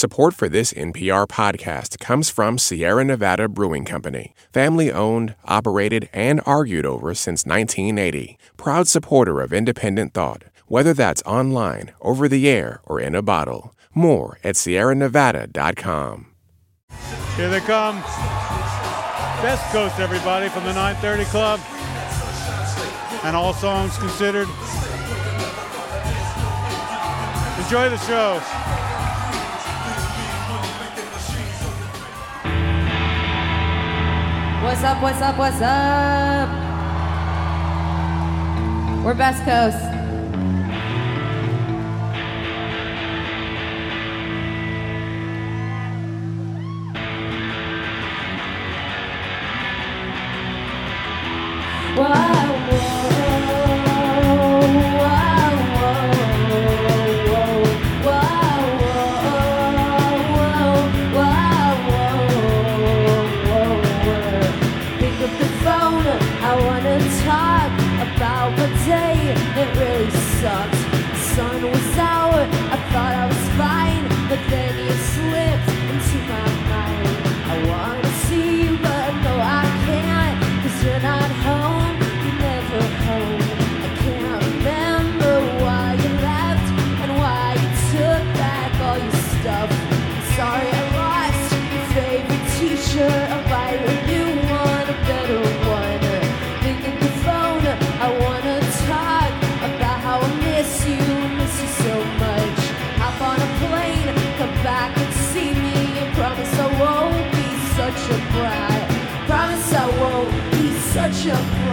Support for this NPR podcast comes from Sierra Nevada Brewing Company, family owned, operated, and argued over since 1980. Proud supporter of independent thought, whether that's online, over the air, or in a bottle. More at sierranevada.com. Here they come. Best Coast, everybody, from the 930 Club. And all songs considered. Enjoy the show. What's up, what's up, what's up? We're Best Coast. Whoa. such a. Promise I won't be such a bride.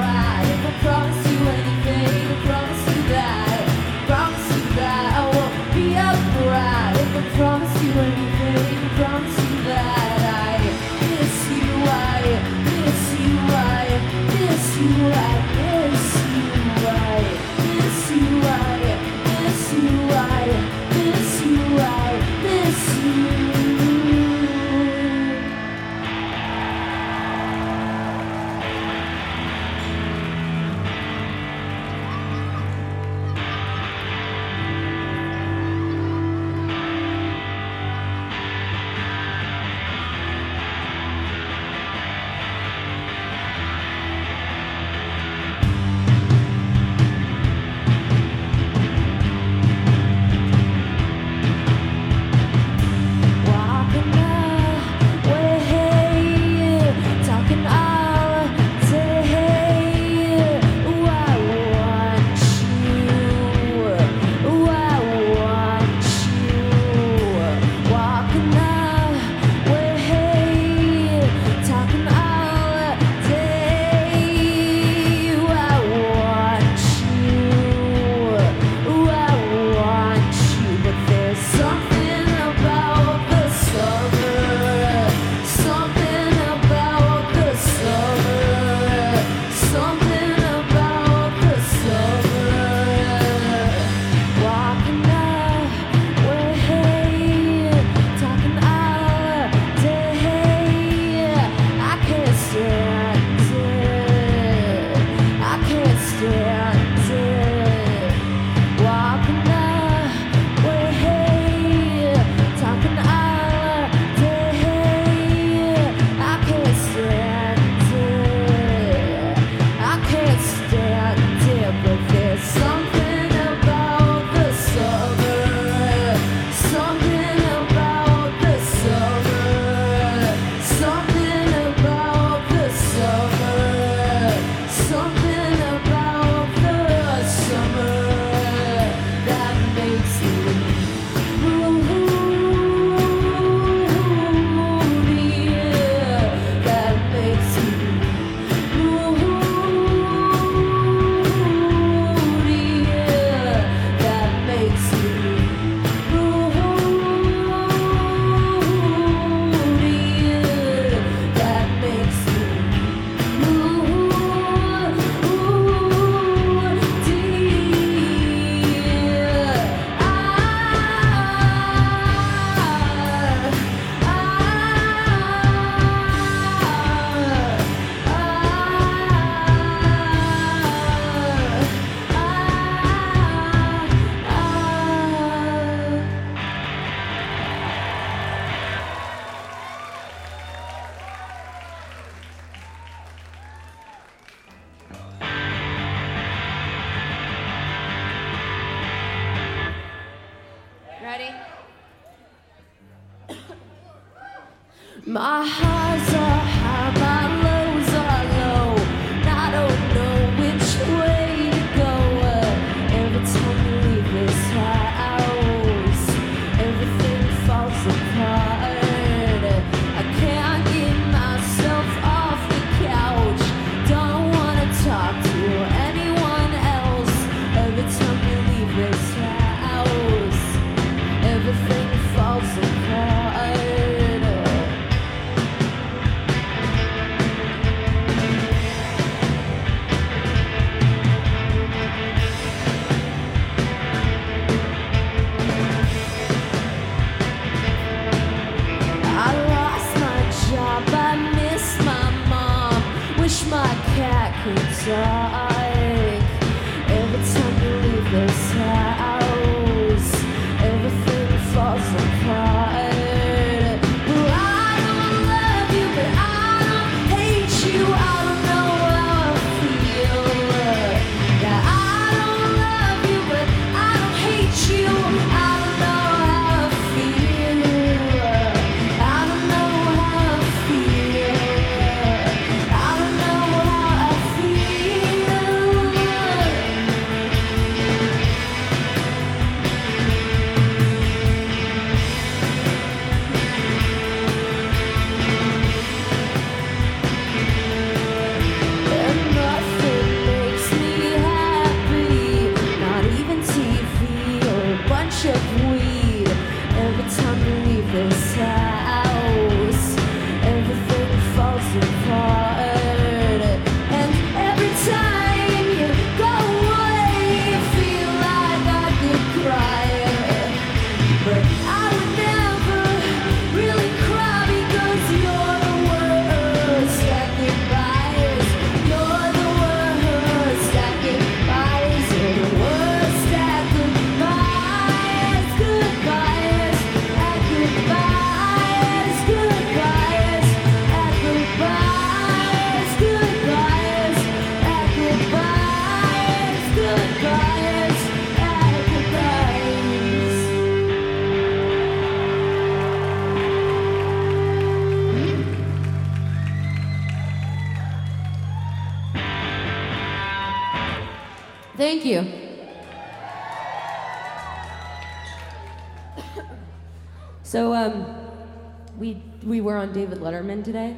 today?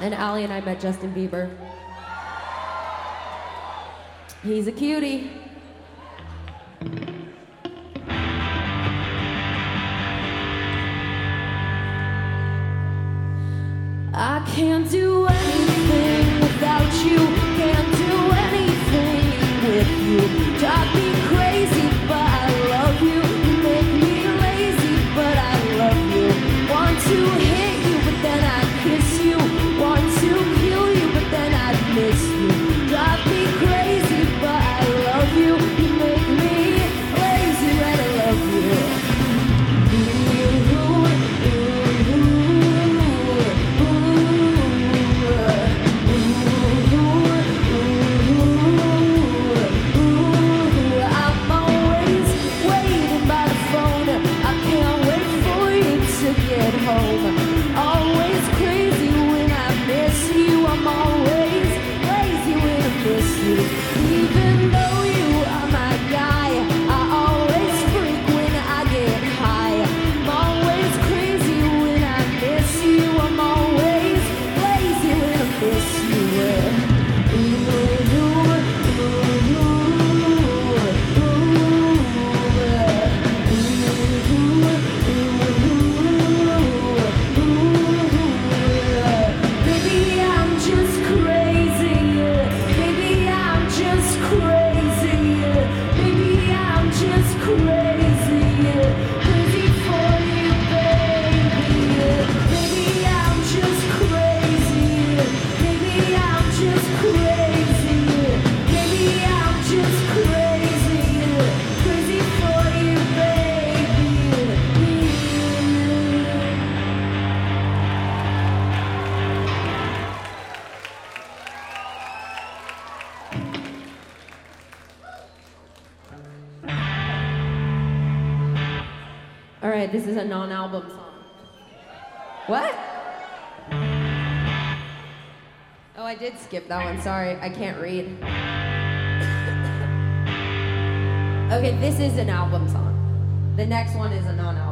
And Allie and I met Justin Bieber. He's a cutie. that one. Sorry, I can't read. okay, this is an album song. The next one is a non album.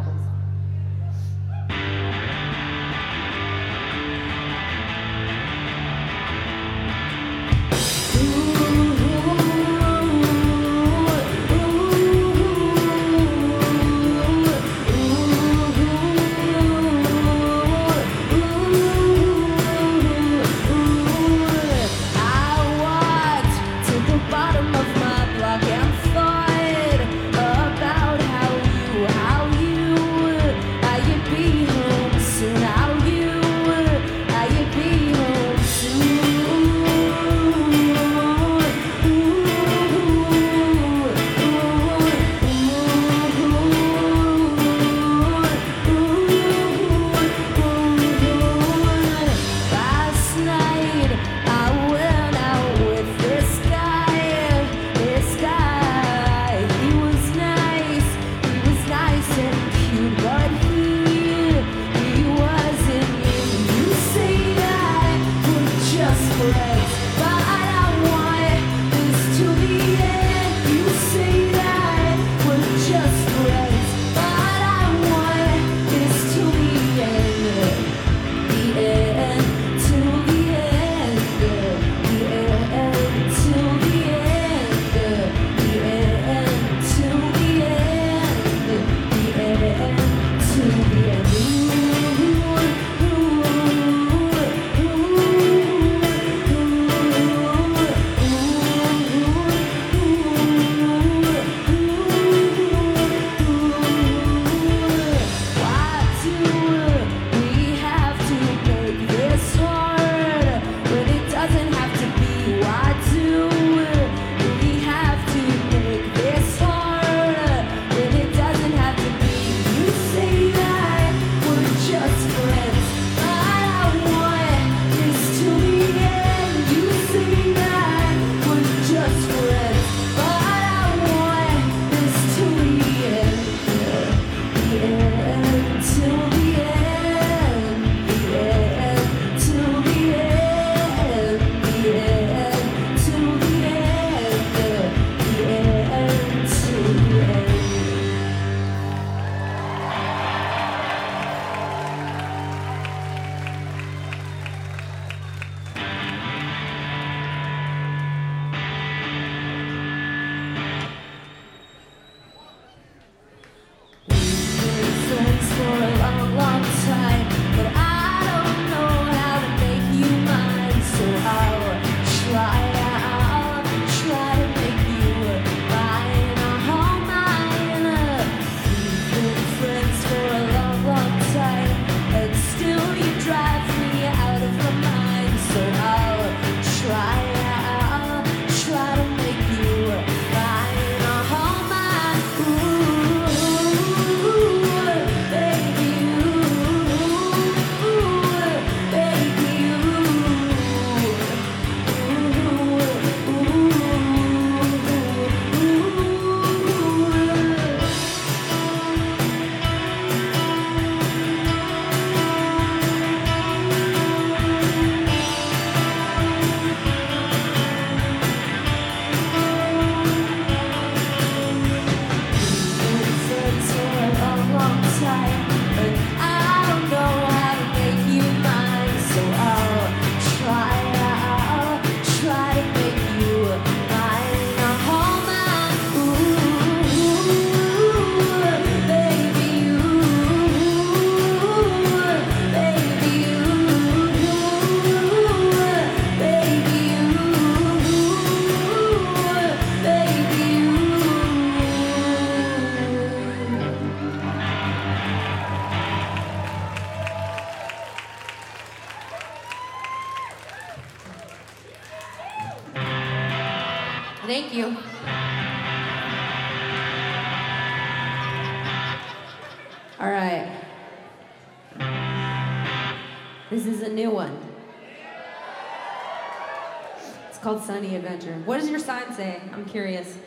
any adventure. What does your sign say? I'm curious.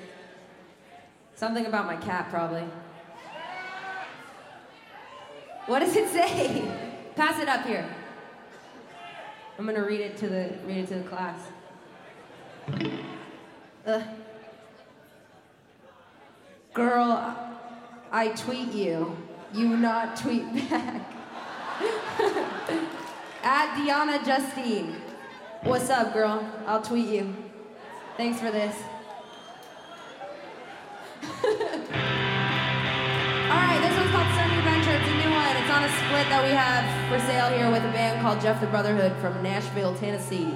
Something about my cat, probably. What does it say? Pass it up here. I'm gonna read it to the read it to the class. Ugh. Girl, I tweet you. You not tweet back. At Diana Justine. What's up, girl? I'll tweet you. Thanks for this. Alright, this one's called Sunny Adventure. It's a new one. It's on a split that we have for sale here with a band called Jeff the Brotherhood from Nashville, Tennessee.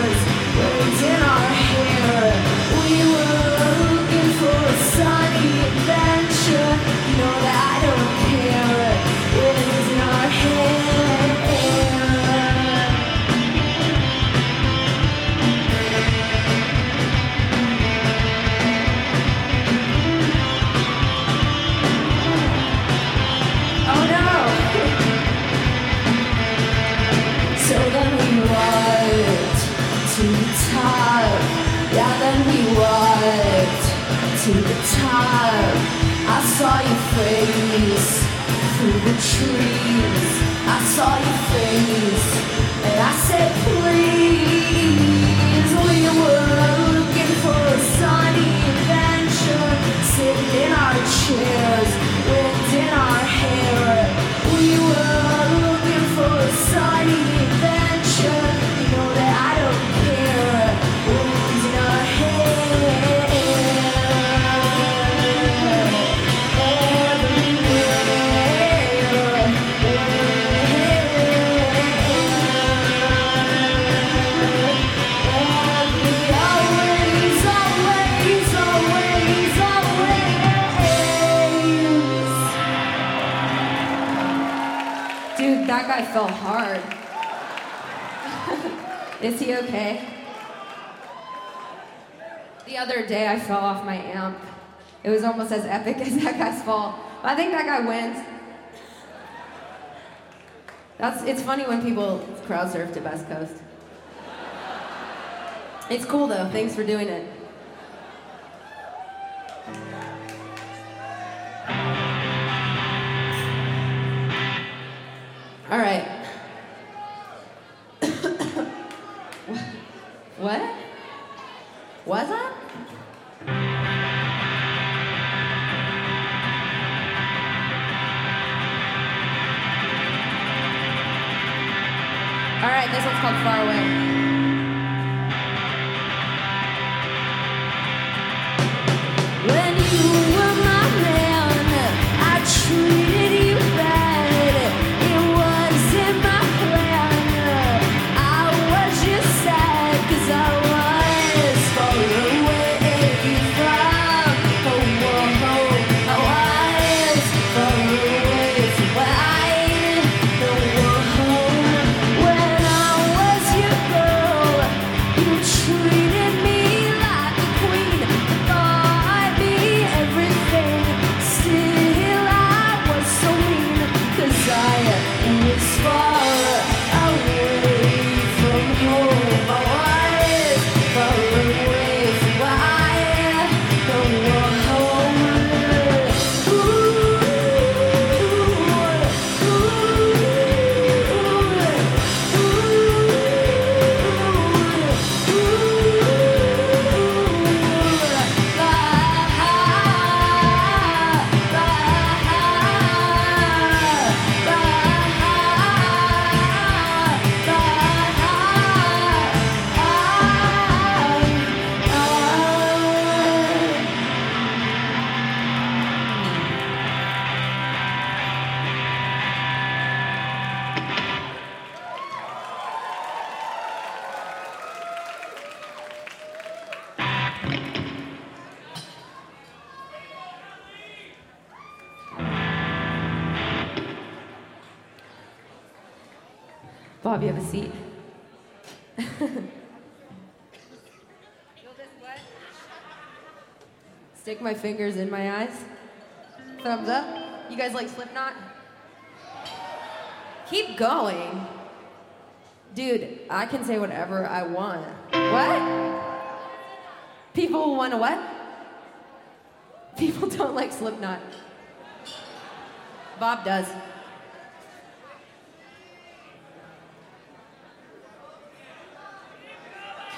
through the trees. I saw your fell off my amp. It was almost as epic as that guy's fall. But I think that guy wins. That's it's funny when people crowd surf to Best Coast. It's cool though. Thanks for doing it. All right. what? Was that? All right, this one's called Far Away. Fingers in my eyes. Thumbs up. You guys like Slipknot? Keep going. Dude, I can say whatever I want. What? People want to what? People don't like Slipknot. Bob does.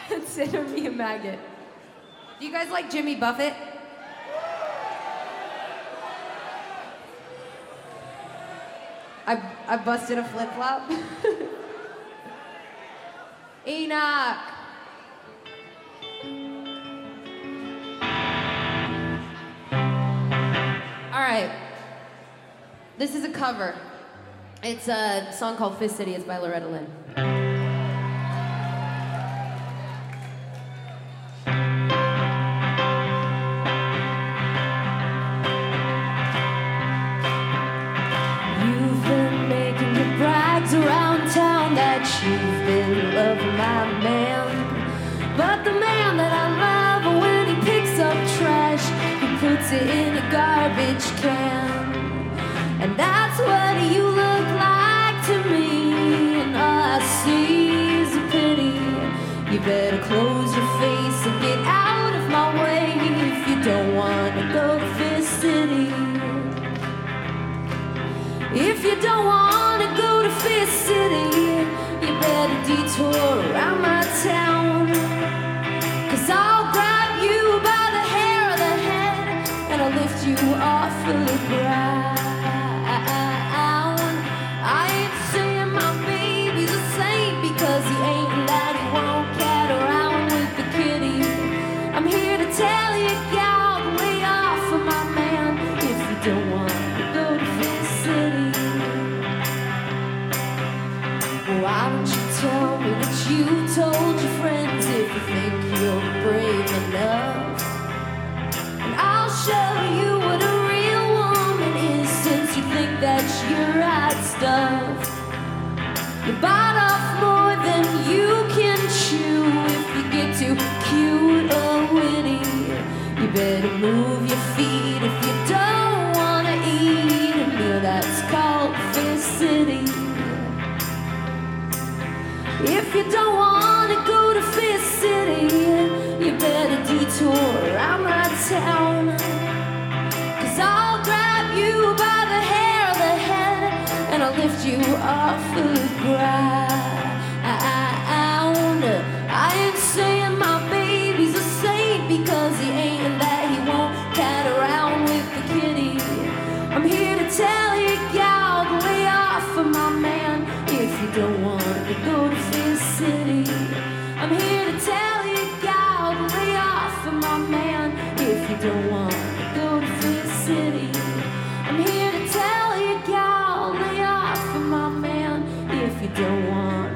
Consider me a maggot. Do you guys like Jimmy Buffett? I, I busted a flip flop. Enoch. All right. This is a cover. It's a song called Fist City. It's by Loretta Lynn. Don't wanna go to Fist City, you better detour around my town. Cause I'll grab you by the hair of the head and I'll lift you off of the ground. Think that you're right stuff. You bite off more than you can chew if you get too cute or witty. You better move your feet if you don't wanna eat a meal that's called City. If you don't wanna go to Fist City, you better detour around my town. Lift you off the ground. I ain't saying my baby's a saint because he ain't and that he won't cat around with the kitty. I'm here to tell you, gal, to lay off of my man if you don't want to go to Fist City. I'm here to tell you, gal, to lay off of my man if you don't want you don't want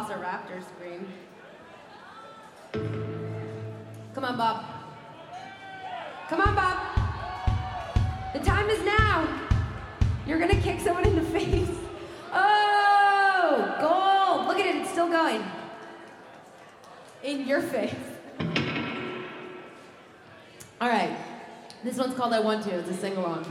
velociraptor scream. Come on, Bob. Come on, Bob. The time is now. You're gonna kick someone in the face. Oh, gold. Look at it, it's still going. In your face. All right. This one's called I Want To. It's a sing along.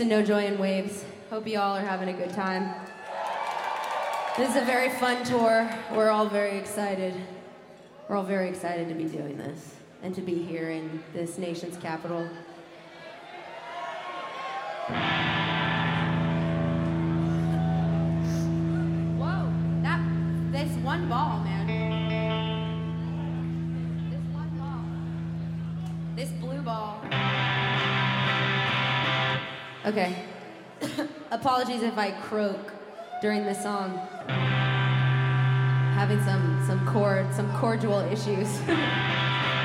to No Joy in Wavves. Hope you all are having a good time. This is a very fun tour. We're all very excited. We're all very excited to be doing this and to be here in this nation's capital. Okay. Apologies if I croak during the song. Having some some chord some cordial issues.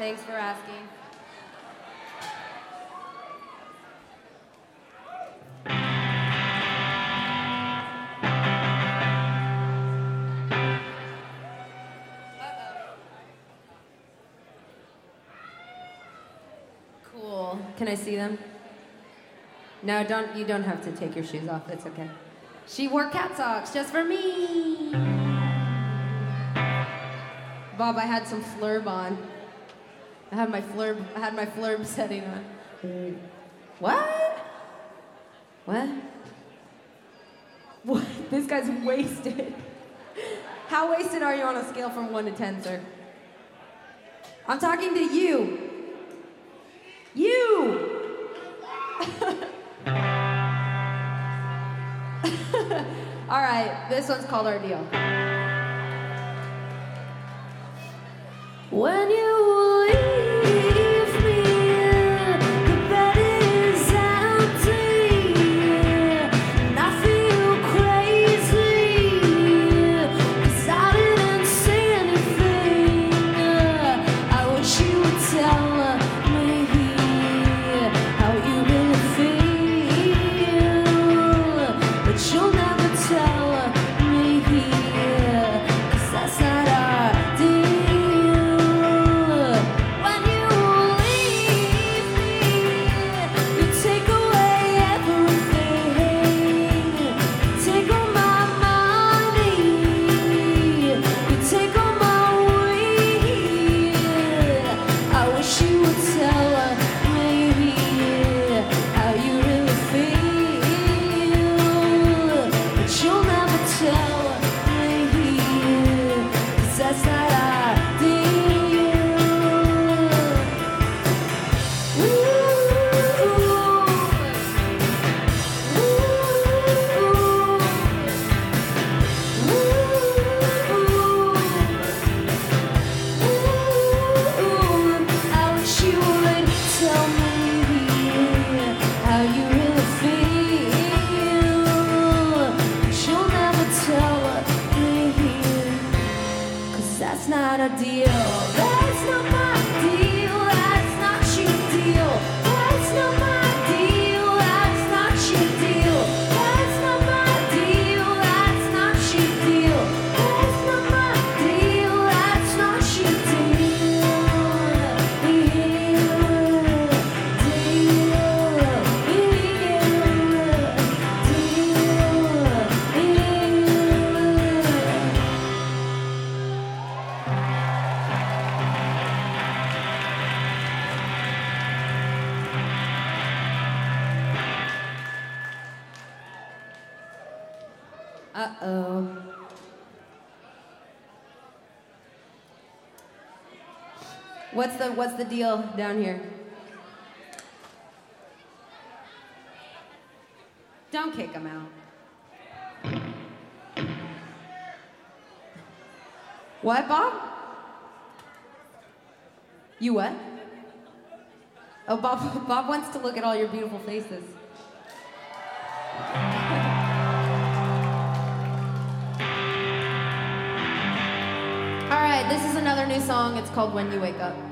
Thanks for asking. Cool. Can I see them? No, don't. You don't have to take your shoes off. It's okay. She wore cat socks just for me. Bob, I had some flurb on. I had my flurb. I had my flurb setting on. What? What? What? This guy's wasted. How wasted are you on a scale from one to ten, sir? I'm talking to you. You. All right, this one's called Our Deal. When you the deal down here? Don't kick him out. What, Bob? You what? Oh, Bob, Bob wants to look at all your beautiful faces. All right, this is another new song. It's called When You Wake Up.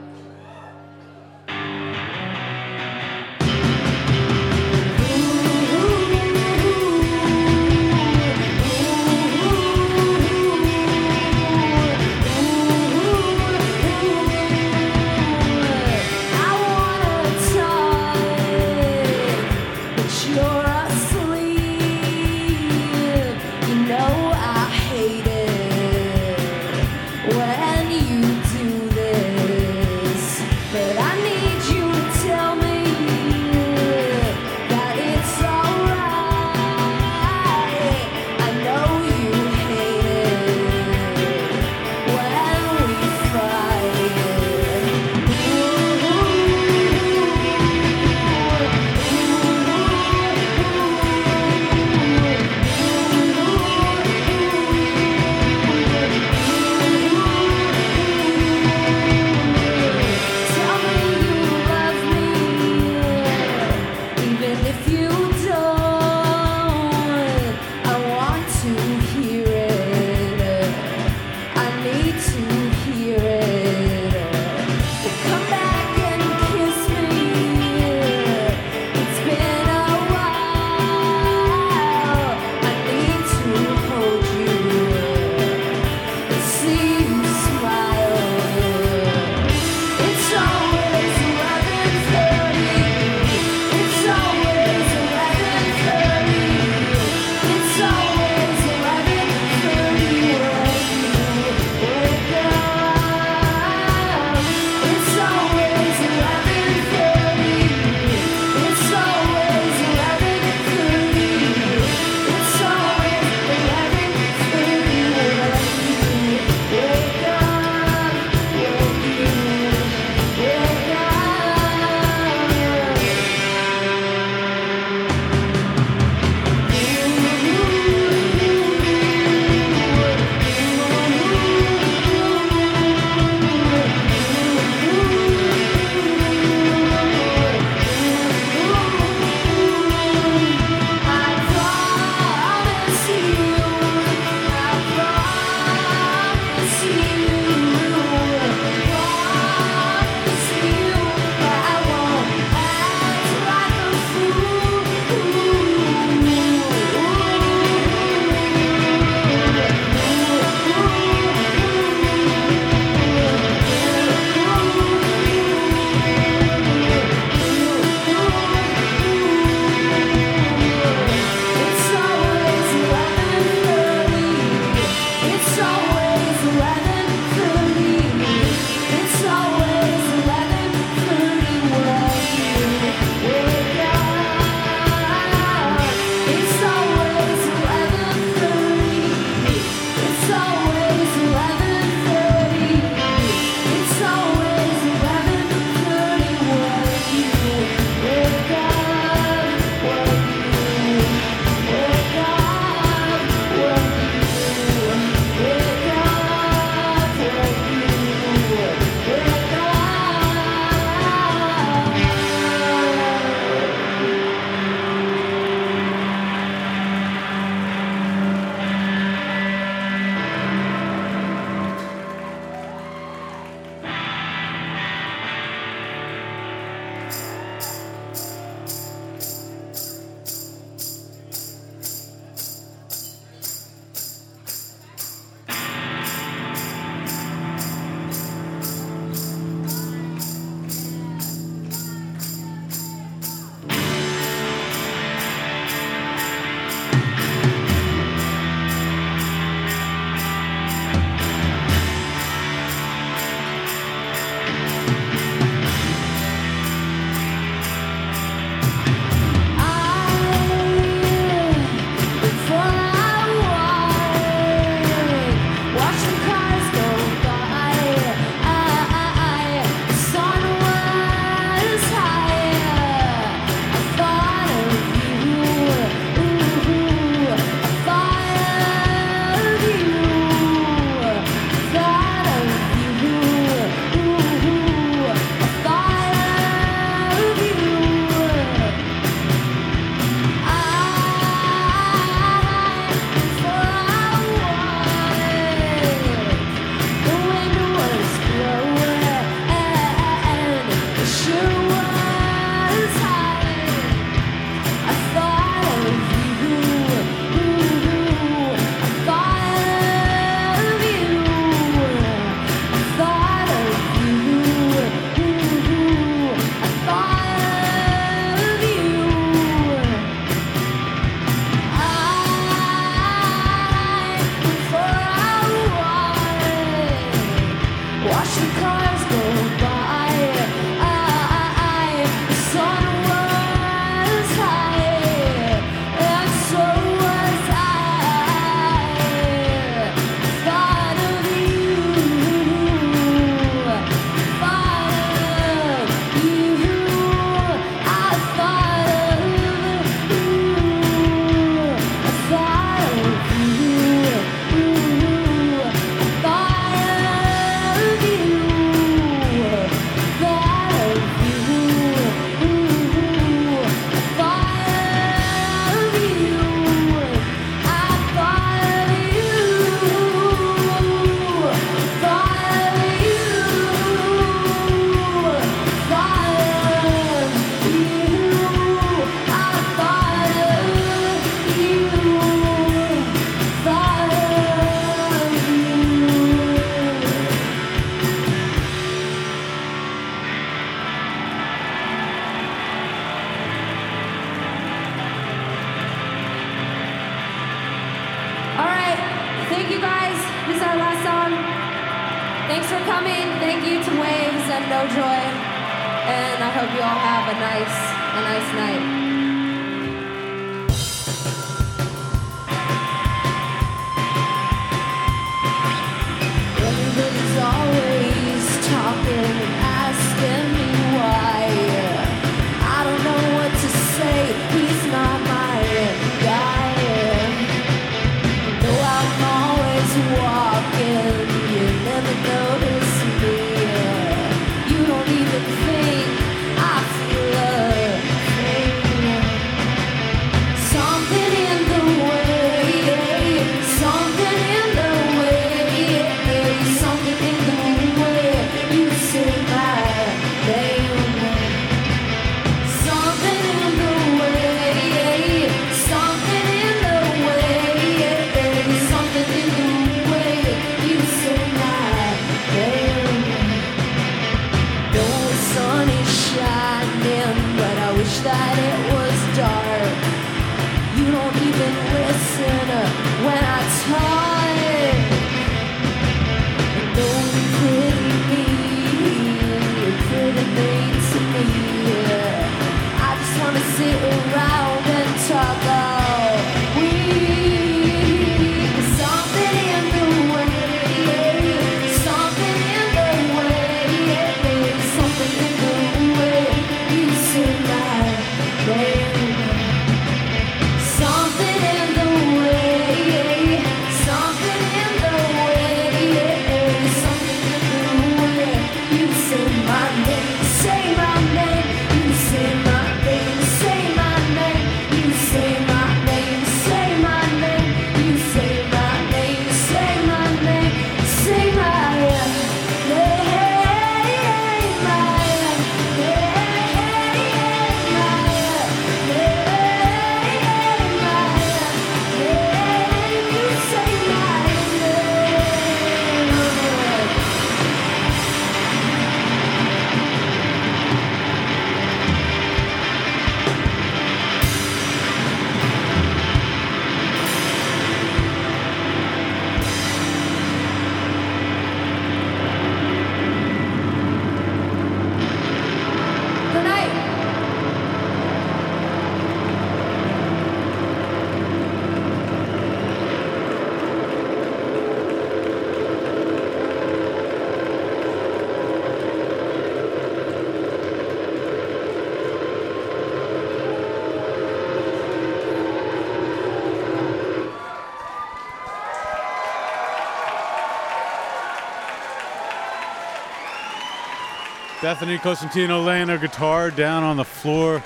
Bethany Cosentino laying her guitar down on the floor.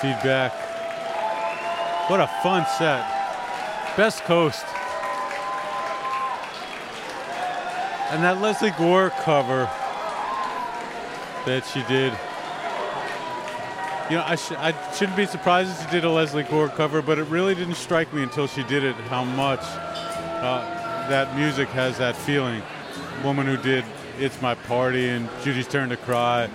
Feedback. What a fun set. Best Coast. And that Lesley Gore cover that she did. You know, I, sh- I shouldn't be surprised if she did a Lesley Gore cover, but it really didn't strike me until she did it how much uh, that music has that feeling. Woman who did It's My Party and Judy's Turn to Cry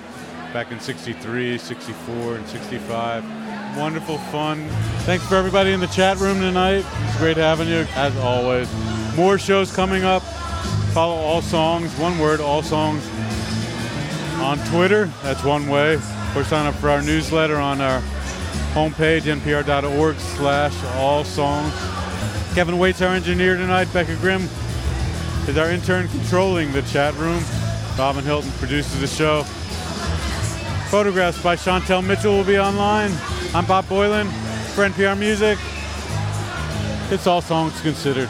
back in 63, 64, and 65. Wonderful fun. Thanks for everybody in the chat room tonight. It's great having you, as always. More shows coming up. Follow All Songs, one word, All Songs on Twitter. That's one way. Or sign up for our newsletter on our homepage, npr.org slash all songs. Kevin Waits, our engineer tonight. Becca Grimm is our intern controlling the chat room. Robin Hilton produces the show. Photographs by Chantel Mitchell will be online. I'm Bob Boilen for NPR Music. It's all songs considered.